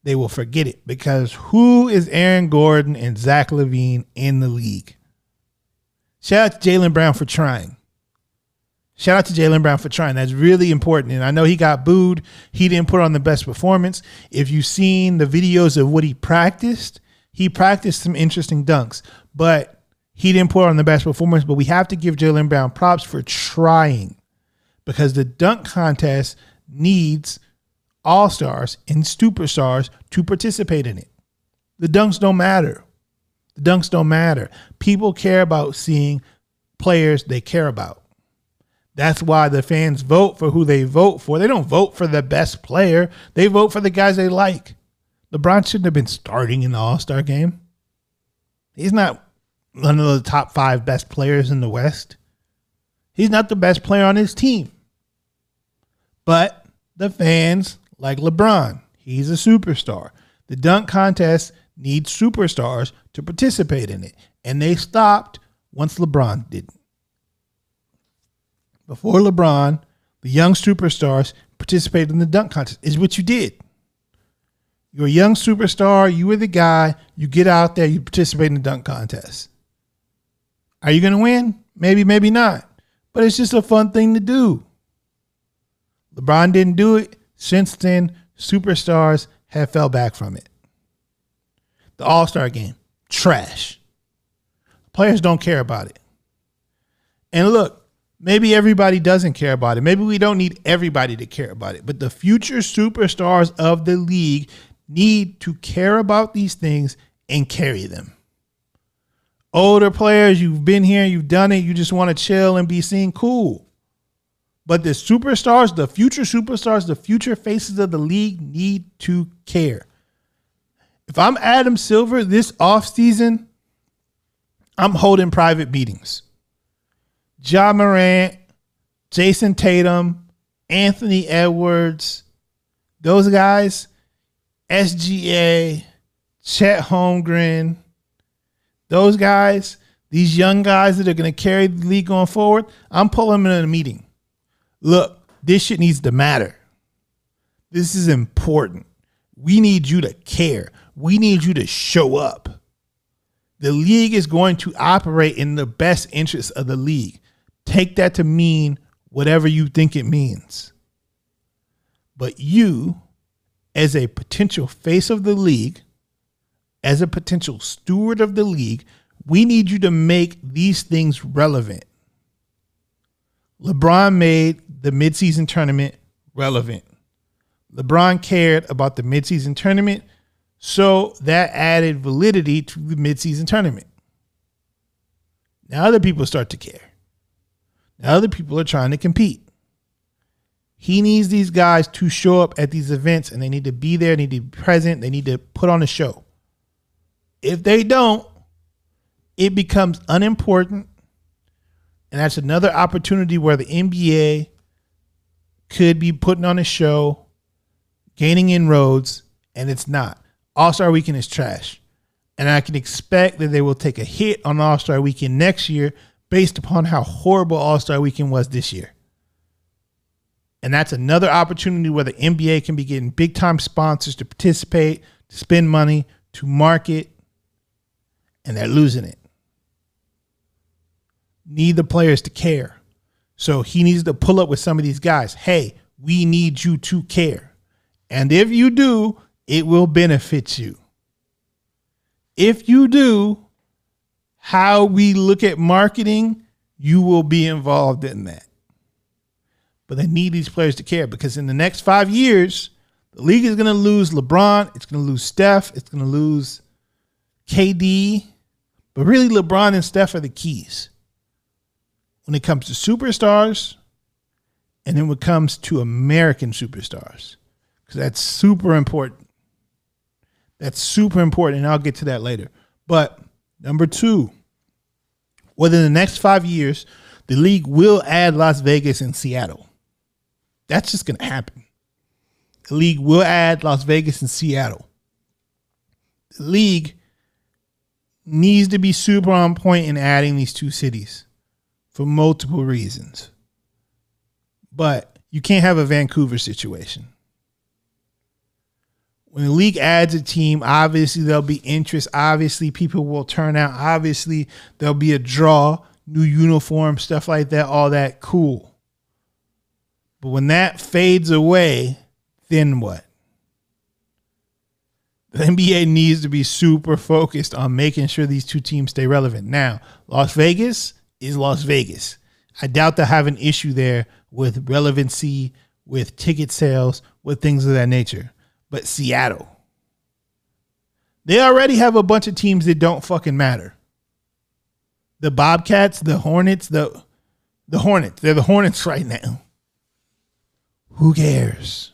[SPEAKER 1] They will forget it because who is Aaron Gordon and Zach LaVine in the league? Shout out to Jaylen Brown for trying. Shout out to Jaylen Brown for trying. That's really important. And I know he got booed. He didn't put on the best performance. If you've seen the videos of what he practiced, he practiced some interesting dunks, but he didn't put on the best performance. But we have to give Jaylen Brown props for trying because the dunk contest needs all stars and superstars to participate in it. The dunks don't matter. The dunks don't matter. People care about seeing players they care about. That's why the fans vote for who they vote for. They don't vote for the best player, they vote for the guys they like. LeBron shouldn't have been starting in the All Star game. He's not one of the top five best players in the West. He's not the best player on his team. But the fans like LeBron. He's a superstar. The dunk contest needs superstars to participate in it. And they stopped once LeBron didn't. Before LeBron, the young superstars participated in the dunk contest, is what you did. You're a young superstar. You were the guy. You get out there. You participate in the dunk contest. Are you going to win? Maybe, maybe not. But it's just a fun thing to do. LeBron didn't do it. Since then, superstars have fell back from it. The All Star game, trash. Players don't care about it. And look, maybe everybody doesn't care about it. Maybe we don't need everybody to care about it. But the future superstars of the league need to care about these things and carry them. Older players, you've been here, you've done it, you just want to chill and be seen, cool. But the superstars, the future superstars, the future faces of the league need to care. If I'm Adam Silver this offseason, I'm holding private meetings. Ja Morant, Jayson Tatum, Anthony Edwards, those guys, SGA, Chet Holmgren, those guys, these young guys that are going to carry the league going forward, I'm pulling them in a meeting. Look, this shit needs to matter. This is important. We need you to care. We need you to show up. The league is going to operate in the best interest of the league. Take that to mean whatever you think it means. But you, as a potential face of the league, as a potential steward of the league, we need you to make these things relevant. LeBron made the midseason tournament relevant. LeBron cared about the midseason tournament, so that added validity to the midseason tournament. Now other people start to care. Now other people are trying to compete. He needs these guys to show up at these events and they need to be there, they need to be present, they need to put on a show. If they don't, it becomes unimportant. And that's another opportunity where the NBA could be putting on a show, gaining inroads, and it's not. All Star Weekend is trash. And I can expect that they will take a hit on All Star Weekend next year based upon how horrible All Star Weekend was this year. And that's another opportunity where the NBA can be getting big time sponsors to participate, to spend money, to market, and they're losing it. Need the players to care. So he needs to pull up with some of these guys. Hey, we need you to care. And if you do, it will benefit you. If you do, how we look at marketing, you will be involved in that. But they need these players to care because in the next five years, the league is going to lose LeBron, it's going to lose Steph, it's going to lose KD. But really, LeBron and Steph are the keys when it comes to superstars and then when it comes to American superstars because that's super important. That's super important, and I'll get to that later. But number two, within the next five years, the league will add Las Vegas and Seattle. That's just going to happen. The league will add Las Vegas and Seattle. The league needs to be super on point in adding these two cities for multiple reasons. But you can't have a Vancouver situation. When the league adds a team, obviously there'll be interest. Obviously, people will turn out. Obviously, there'll be a draw, new uniform, stuff like that, all that cool. But when that fades away, then what? The NBA needs to be super focused on making sure these two teams stay relevant. Now, Las Vegas is Las Vegas. I doubt they'll have an issue there with relevancy, with ticket sales, with things of that nature. But Seattle, they already have a bunch of teams that don't fucking matter. The Bobcats, the Hornets, the the Hornets. They're the Hornets [laughs] right now. Who cares?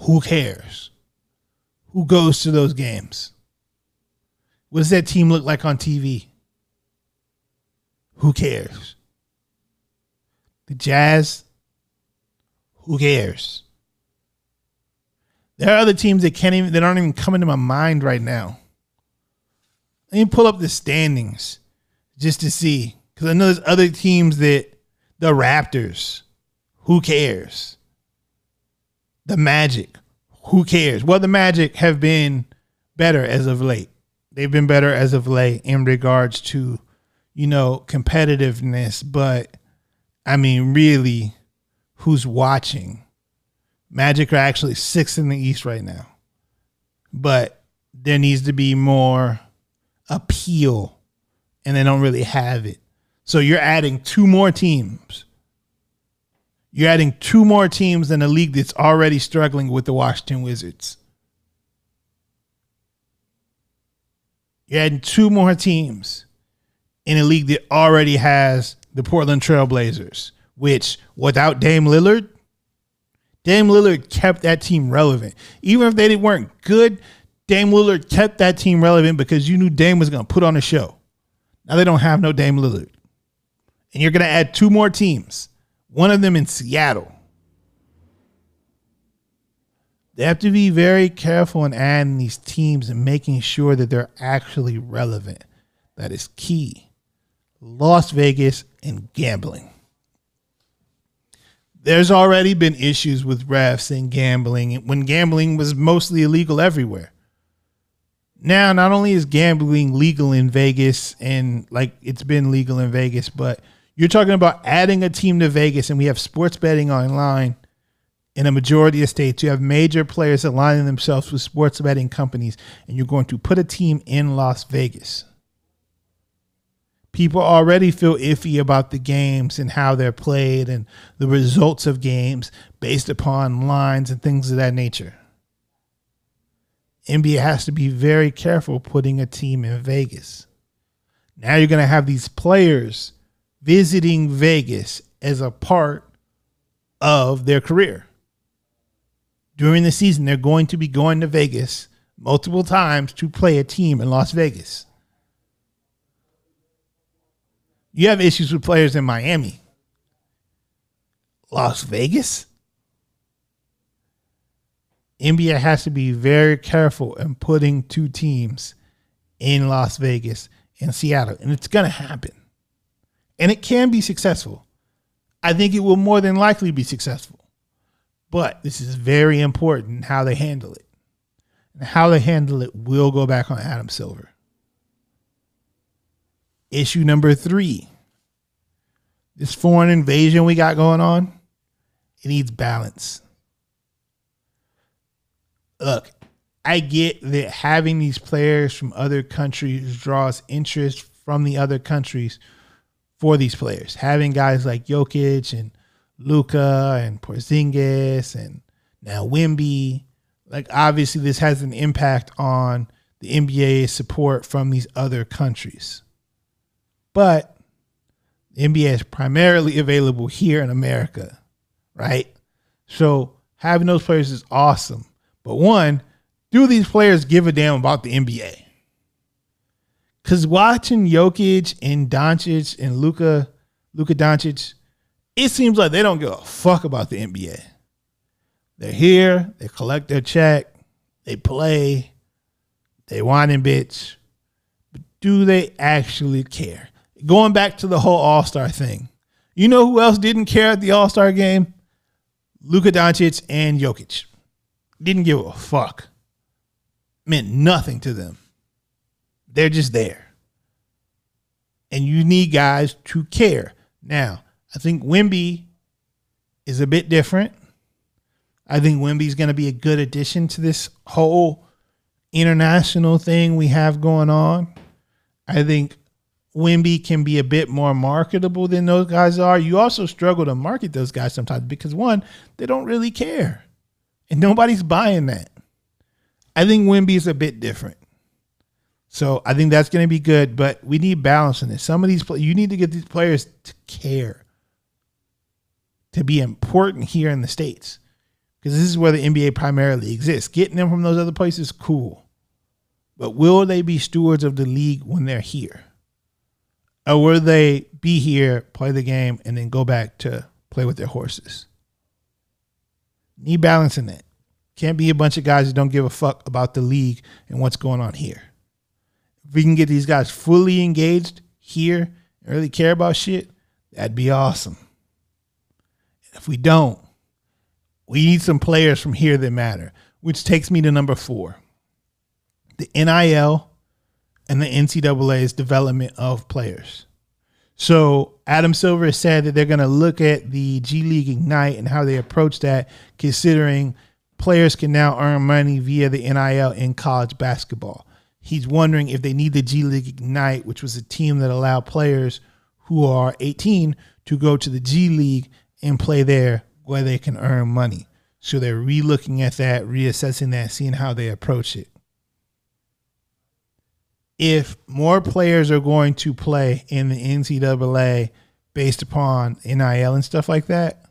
[SPEAKER 1] Who cares? Who goes to those games? What does that team look like on TV? Who cares? The Jazz, who cares? There are other teams that can't even that aren't even coming to my mind right now. Let me pull up the standings just to see. Because I know there's other teams that the Raptors, who cares? The Magic, who cares? Well, the Magic have been better as of late. They've been better as of late in regards to, you know, competitiveness. But I mean, really, who's watching? Magic are actually sixth in the East right now. But there needs to be more appeal, and they don't really have it. So you're adding two more teams. You're adding two more teams in a league that's already struggling with the Washington Wizards. You're adding two more teams in a league that already has the Portland Trailblazers, which without Dame Lillard, Dame Lillard kept that team relevant. Even if they weren't good, Dame Lillard kept that team relevant because you knew Dame was going to put on a show. Now they don't have no Dame Lillard. And you're going to add two more teams, one of them in Seattle. They have to be very careful in adding these teams and making sure that they're actually relevant. That is key. Las Vegas and gambling there's already been issues with refs and gambling when gambling was mostly illegal everywhere. Now, not only is gambling legal in Vegas and like it's been legal in Vegas, but You're talking about adding a team to Vegas, and we have sports betting online in a majority of states. You have major players aligning themselves with sports betting companies, and you're going to put a team in Las Vegas. People already feel iffy about the games and how they're played and the results of games based upon lines and things of that nature. NBA has to be very careful putting a team in Vegas. Now you're going to have these players visiting Vegas as a part of their career. During the season, they're going to be going to Vegas multiple times to play a team in Las Vegas. You have issues with players in Miami. Las Vegas? NBA has to be very careful in putting two teams in Las Vegas and Seattle. And it's going to happen. And it can be successful. I think it will more than likely be successful. But this is very important how they handle it. And how they handle it will go back on Adam Silver. Issue number three this foreign invasion we got going on, it needs balance. Look, I get that having these players from other countries draws interest from the other countries for these players. Having guys like Jokic and Luka and Porzingis and now Wemby, like obviously this has an impact on the NBA support from these other countries. But the NBA is primarily available here in America, right? So having those players is awesome. But one, do these players give a damn about the NBA? Because watching Jokic and Doncic and Luka, Luka Doncic, it seems like they don't give a fuck about the NBA. They're here, they collect their check, they play, they whine and bitch. But do they actually care? Going back to the whole All Star thing, you know who else didn't care at the All Star game? Luka Doncic and Jokic. Didn't give a fuck. Meant nothing to them. They're just there. And you need guys to care. Now, I think Wemby is a bit different. I think Wemby's going to be a good addition to this whole international thing we have going on. I think Wemby can be a bit more marketable than those guys are. You also struggle to market those guys sometimes because one, they don't really care. And nobody's buying that. I think Wemby is a bit different. So I think that's going to be good, but we need balance in this. Some of these you need to get these players to care, to be important here in the states, because this is where the NBA primarily exists. Getting them from those other places, cool, but will they be stewards of the league when they're here, or will they be here, play the game, and then go back to play with their horses? Need balance in that. Can't be a bunch of guys that don't give a fuck about the league and what's going on here. If we can get these guys fully engaged here and really care about shit, that'd be awesome. If we don't, we need some players from here that matter, which takes me to number four the NIL and the NCAA's development of players. So Adam Silver said that they're going to look at the G League Ignite and how they approach that, considering players can now earn money via the NIL in college basketball. He's wondering if they need the G League Ignite, which was a team that allowed players who are 18 to go to the G League and play there where they can earn money. So they're re-looking at that, reassessing that, seeing how they approach it if more players are going to play in the NCAA based upon NIL and stuff like that,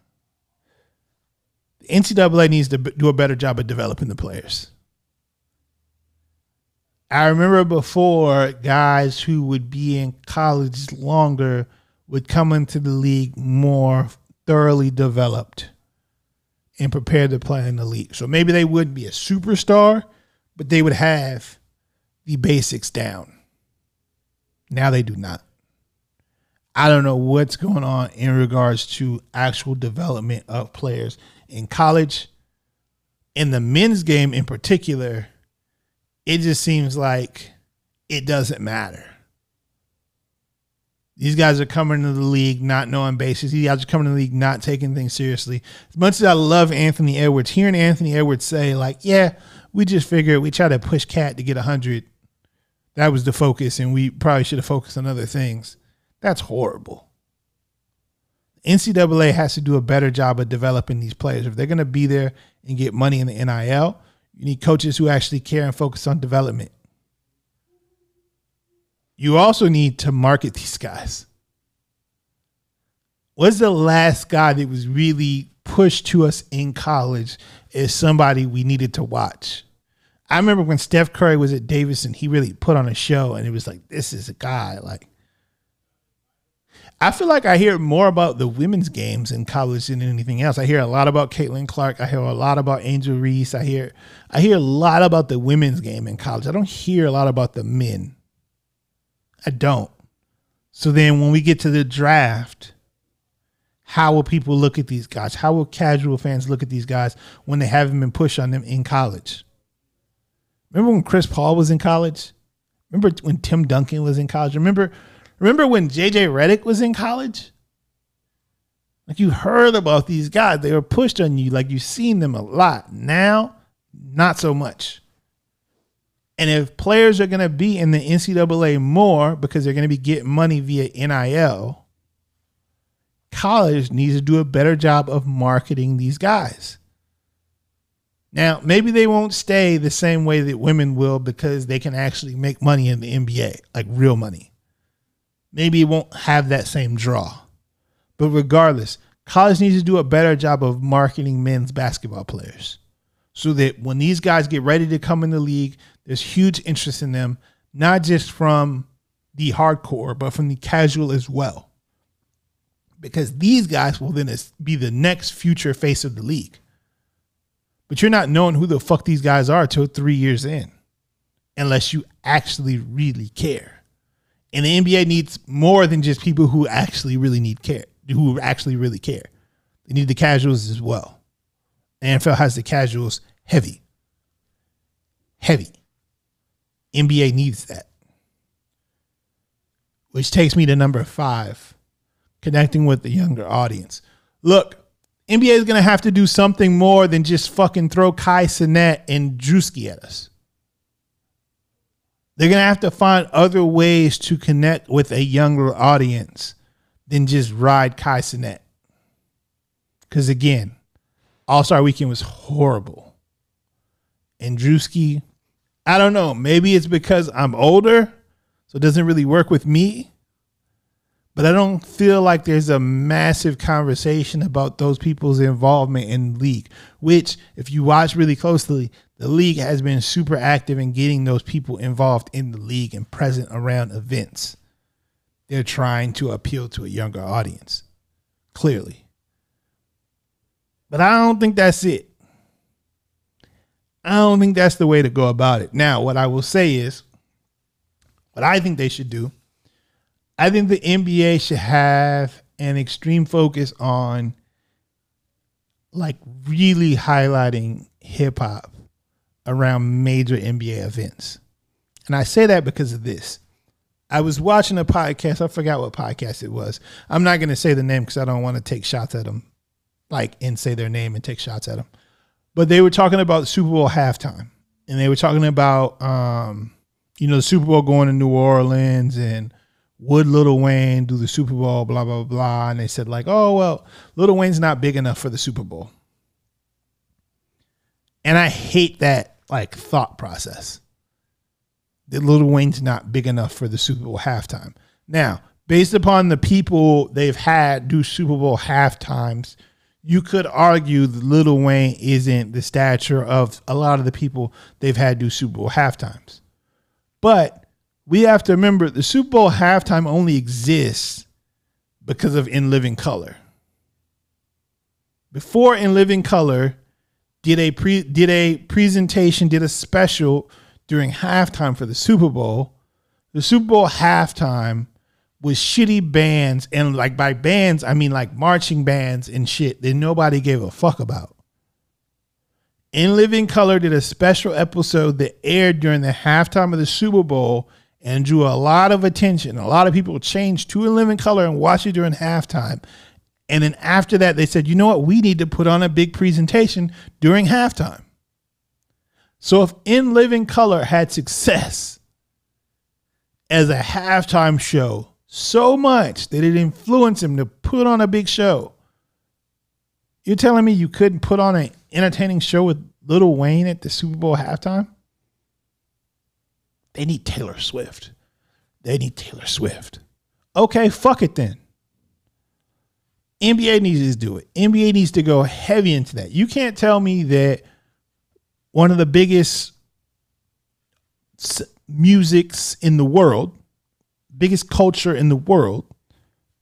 [SPEAKER 1] the NCAA needs to do a better job of developing the players. I remember before guys who would be in college longer would come into the league more thoroughly developed and prepared to play in the league. So maybe they wouldn't be a superstar, but they would have the basics down. Now they do not. I don't know what's going on in regards to actual development of players in college. In the men's game in particular, it just seems like it doesn't matter. These guys are coming into the league not knowing basis. These guys are coming to the league not taking things seriously. As much as I love Anthony Edwards, hearing Anthony Edwards say, like, yeah, we just figured we try to push Cat to get 100. That was the focus, and we probably should have focused on other things. That's horrible. NCAA has to do a better job of developing these players. If they're going to be there and get money in the NIL, you need coaches who actually care and focus on development. You also need to market these guys. What's the last guy that was really pushed to us in college as somebody we needed to watch? I remember when Steph Curry was at Davidson, he really put on a show and it was like, this is a guy. Like, I feel like I hear more about the women's games in college than anything else. I hear a lot about Caitlin Clark. I hear a lot about Angel Reese. I hear I hear a lot about the women's game in college. I don't hear a lot about the men. I don't. So then when we get to the draft, how will people look at these guys? How will casual fans look at these guys when they haven't been pushed on them in college? Remember when Chris Paul was in college? Remember when Tim Duncan was in college? Remember Remember when JJ Redick was in college? Like you heard about these guys, they were pushed on you, like you've seen them a lot. Now, not so much. And if players are going to be in the NCAA more because they're going to be getting money via NIL, college needs to do a better job of marketing these guys. Now, maybe they won't stay the same way that women will because they can actually make money in the NBA, like real money maybe it won't have that same draw. But regardless, college needs to do a better job of marketing men's basketball players so that when these guys get ready to come in the league, there's huge interest in them, not just from the hardcore, but from the casual as well. Because these guys will then be the next future face of the league. But you're not knowing who the fuck these guys are till three years in, unless you actually really care. And the NBA needs more than just people who actually really need care, who actually really care. They need the casuals as well. The NFL has the casuals heavy. Heavy. NBA needs that. Which takes me to number five, connecting with the younger audience. Look, NBA is going to have to do something more than just fucking throw Kai Cenat and Drewski at us. They're going to have to find other ways to connect with a younger audience than just ride Kai Cenat. Because again, All Star Weekend was horrible. And Drewski, I don't know. Maybe it's because I'm older, so it doesn't really work with me. But I don't feel like there's a massive conversation about those people's involvement in league, which, if you watch really closely, the league has been super active in getting those people involved in the league and present around events. They're trying to appeal to a younger audience, clearly. But I don't think that's it. I don't think that's the way to go about it. Now, what I will say is, what I think they should do, I think the NBA should have an extreme focus on like really highlighting hip hop around major NBA events. And I say that because of this. I was watching a podcast. I forgot what podcast it was. I'm not going to say the name because I don't want to take shots at them, like, and say their name and take shots at them. But they were talking about Super Bowl halftime. And they were talking about, um, you know, the Super Bowl going to New Orleans and would Little Wayne do the Super Bowl, blah, blah, blah. And they said, like, oh, well, Little Wayne's not big enough for the Super Bowl. And I hate that like thought process. That Little Wayne's not big enough for the Super Bowl halftime. Now, based upon the people they've had do Super Bowl half times, you could argue that Little Wayne isn't the stature of a lot of the people they've had do Super Bowl half times. But we have to remember the Super Bowl halftime only exists because of In Living Color. Before In Living Color, did a pre did a presentation, did a special during halftime for the Super Bowl. The Super Bowl halftime was shitty bands, and like by bands, I mean like marching bands and shit that nobody gave a fuck about. In Living Color did a special episode that aired during the halftime of the Super Bowl, and drew a lot of attention. A lot of people changed to In living color and watched it during halftime. And then after that, they said, you know what? We need to put on a big presentation during halftime. So if In Living Color had success as a halftime show so much that it influenced him to put on a big show, you're telling me you couldn't put on an entertaining show with Little Wayne at the Super Bowl halftime? They need Taylor Swift. They need Taylor Swift. Okay, fuck it then. NBA needs to do it. NBA needs to go heavy into that. You can't tell me that one of the biggest musics in the world, biggest culture in the world,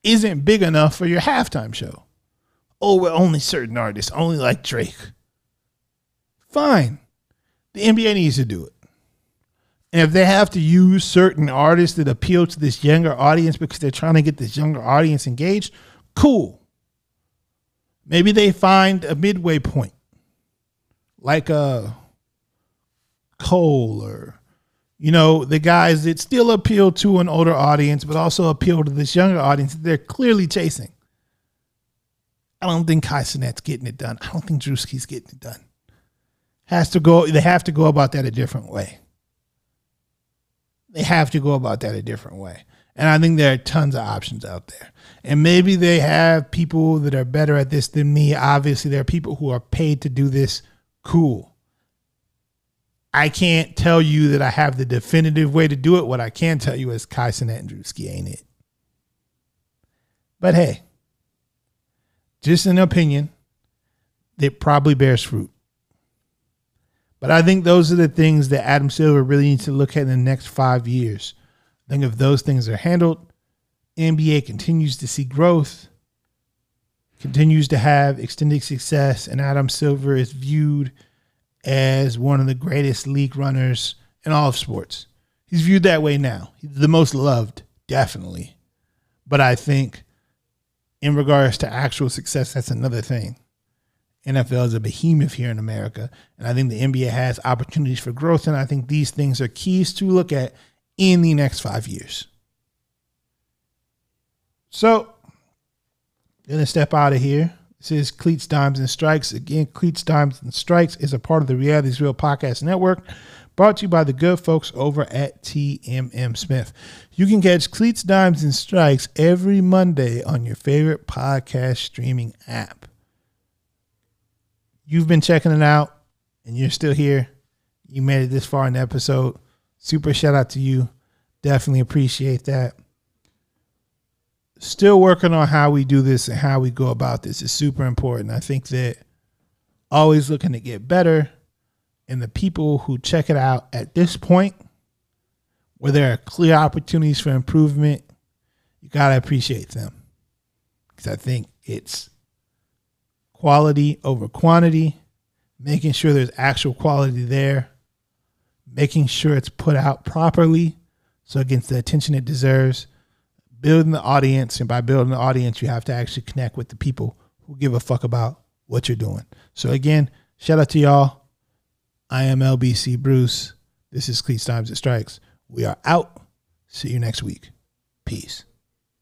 [SPEAKER 1] isn't big enough for your halftime show. Oh, well, only certain artists, only like Drake. Fine. The NBA needs to do it. And if they have to use certain artists that appeal to this younger audience because they're trying to get this younger audience engaged, cool. Maybe they find a midway point, like a Cole or, you know, the guys that still appeal to an older audience, but also appeal to this younger audience that they're clearly chasing. I don't think Kai Cenat's getting it done. I don't think Drewski's getting it done. Has to go. They have to go about that a different way. They have to go about that a different way. And I think there are tons of options out there. And maybe they have people that are better at this than me. Obviously, there are people who are paid to do this. Cool. I can't tell you that I have the definitive way to do it. What I can tell you is Kai Cenat and Drewski ain't it. But hey, just an opinion that probably bears fruit. But I think those are the things that Adam Silver really needs to look at in the next five years. I think if those things are handled, NBA continues to see growth, continues to have extended success, and Adam Silver is viewed as one of the greatest league runners in all of sports. He's viewed that way now. He's the most loved, definitely. But I think in regards to actual success, that's another thing. NFL is a behemoth here in America, and I think the NBA has opportunities for growth, and I think these things are keys to look at in the next five years. So, gonna step out of here. This is Cleats, Dimes, and Strikes. Again, Cleats, Dimes, and Strikes is a part of the Realities Real Podcast Network, brought to you by the good folks over at TMM Smith. You can catch Cleats, Dimes, and Strikes every Monday on your favorite podcast streaming app. You've been checking it out, and you're still here. You made it this far in the episode. Super shout out to you. Definitely appreciate that still working on how we do this and how we go about this is super important. I think that always looking to get better and the people who check it out at this point where there are clear opportunities for improvement, you got to appreciate them. Cuz I think it's quality over quantity, making sure there's actual quality there, making sure it's put out properly so it gets the attention it deserves building the audience, and by building the audience, you have to actually connect with the people who give a fuck about what you're doing. So again, shout out to y'all. I am LBC Bruce. This is Cleats Dimes and Strikes. We are out. See you next week. Peace.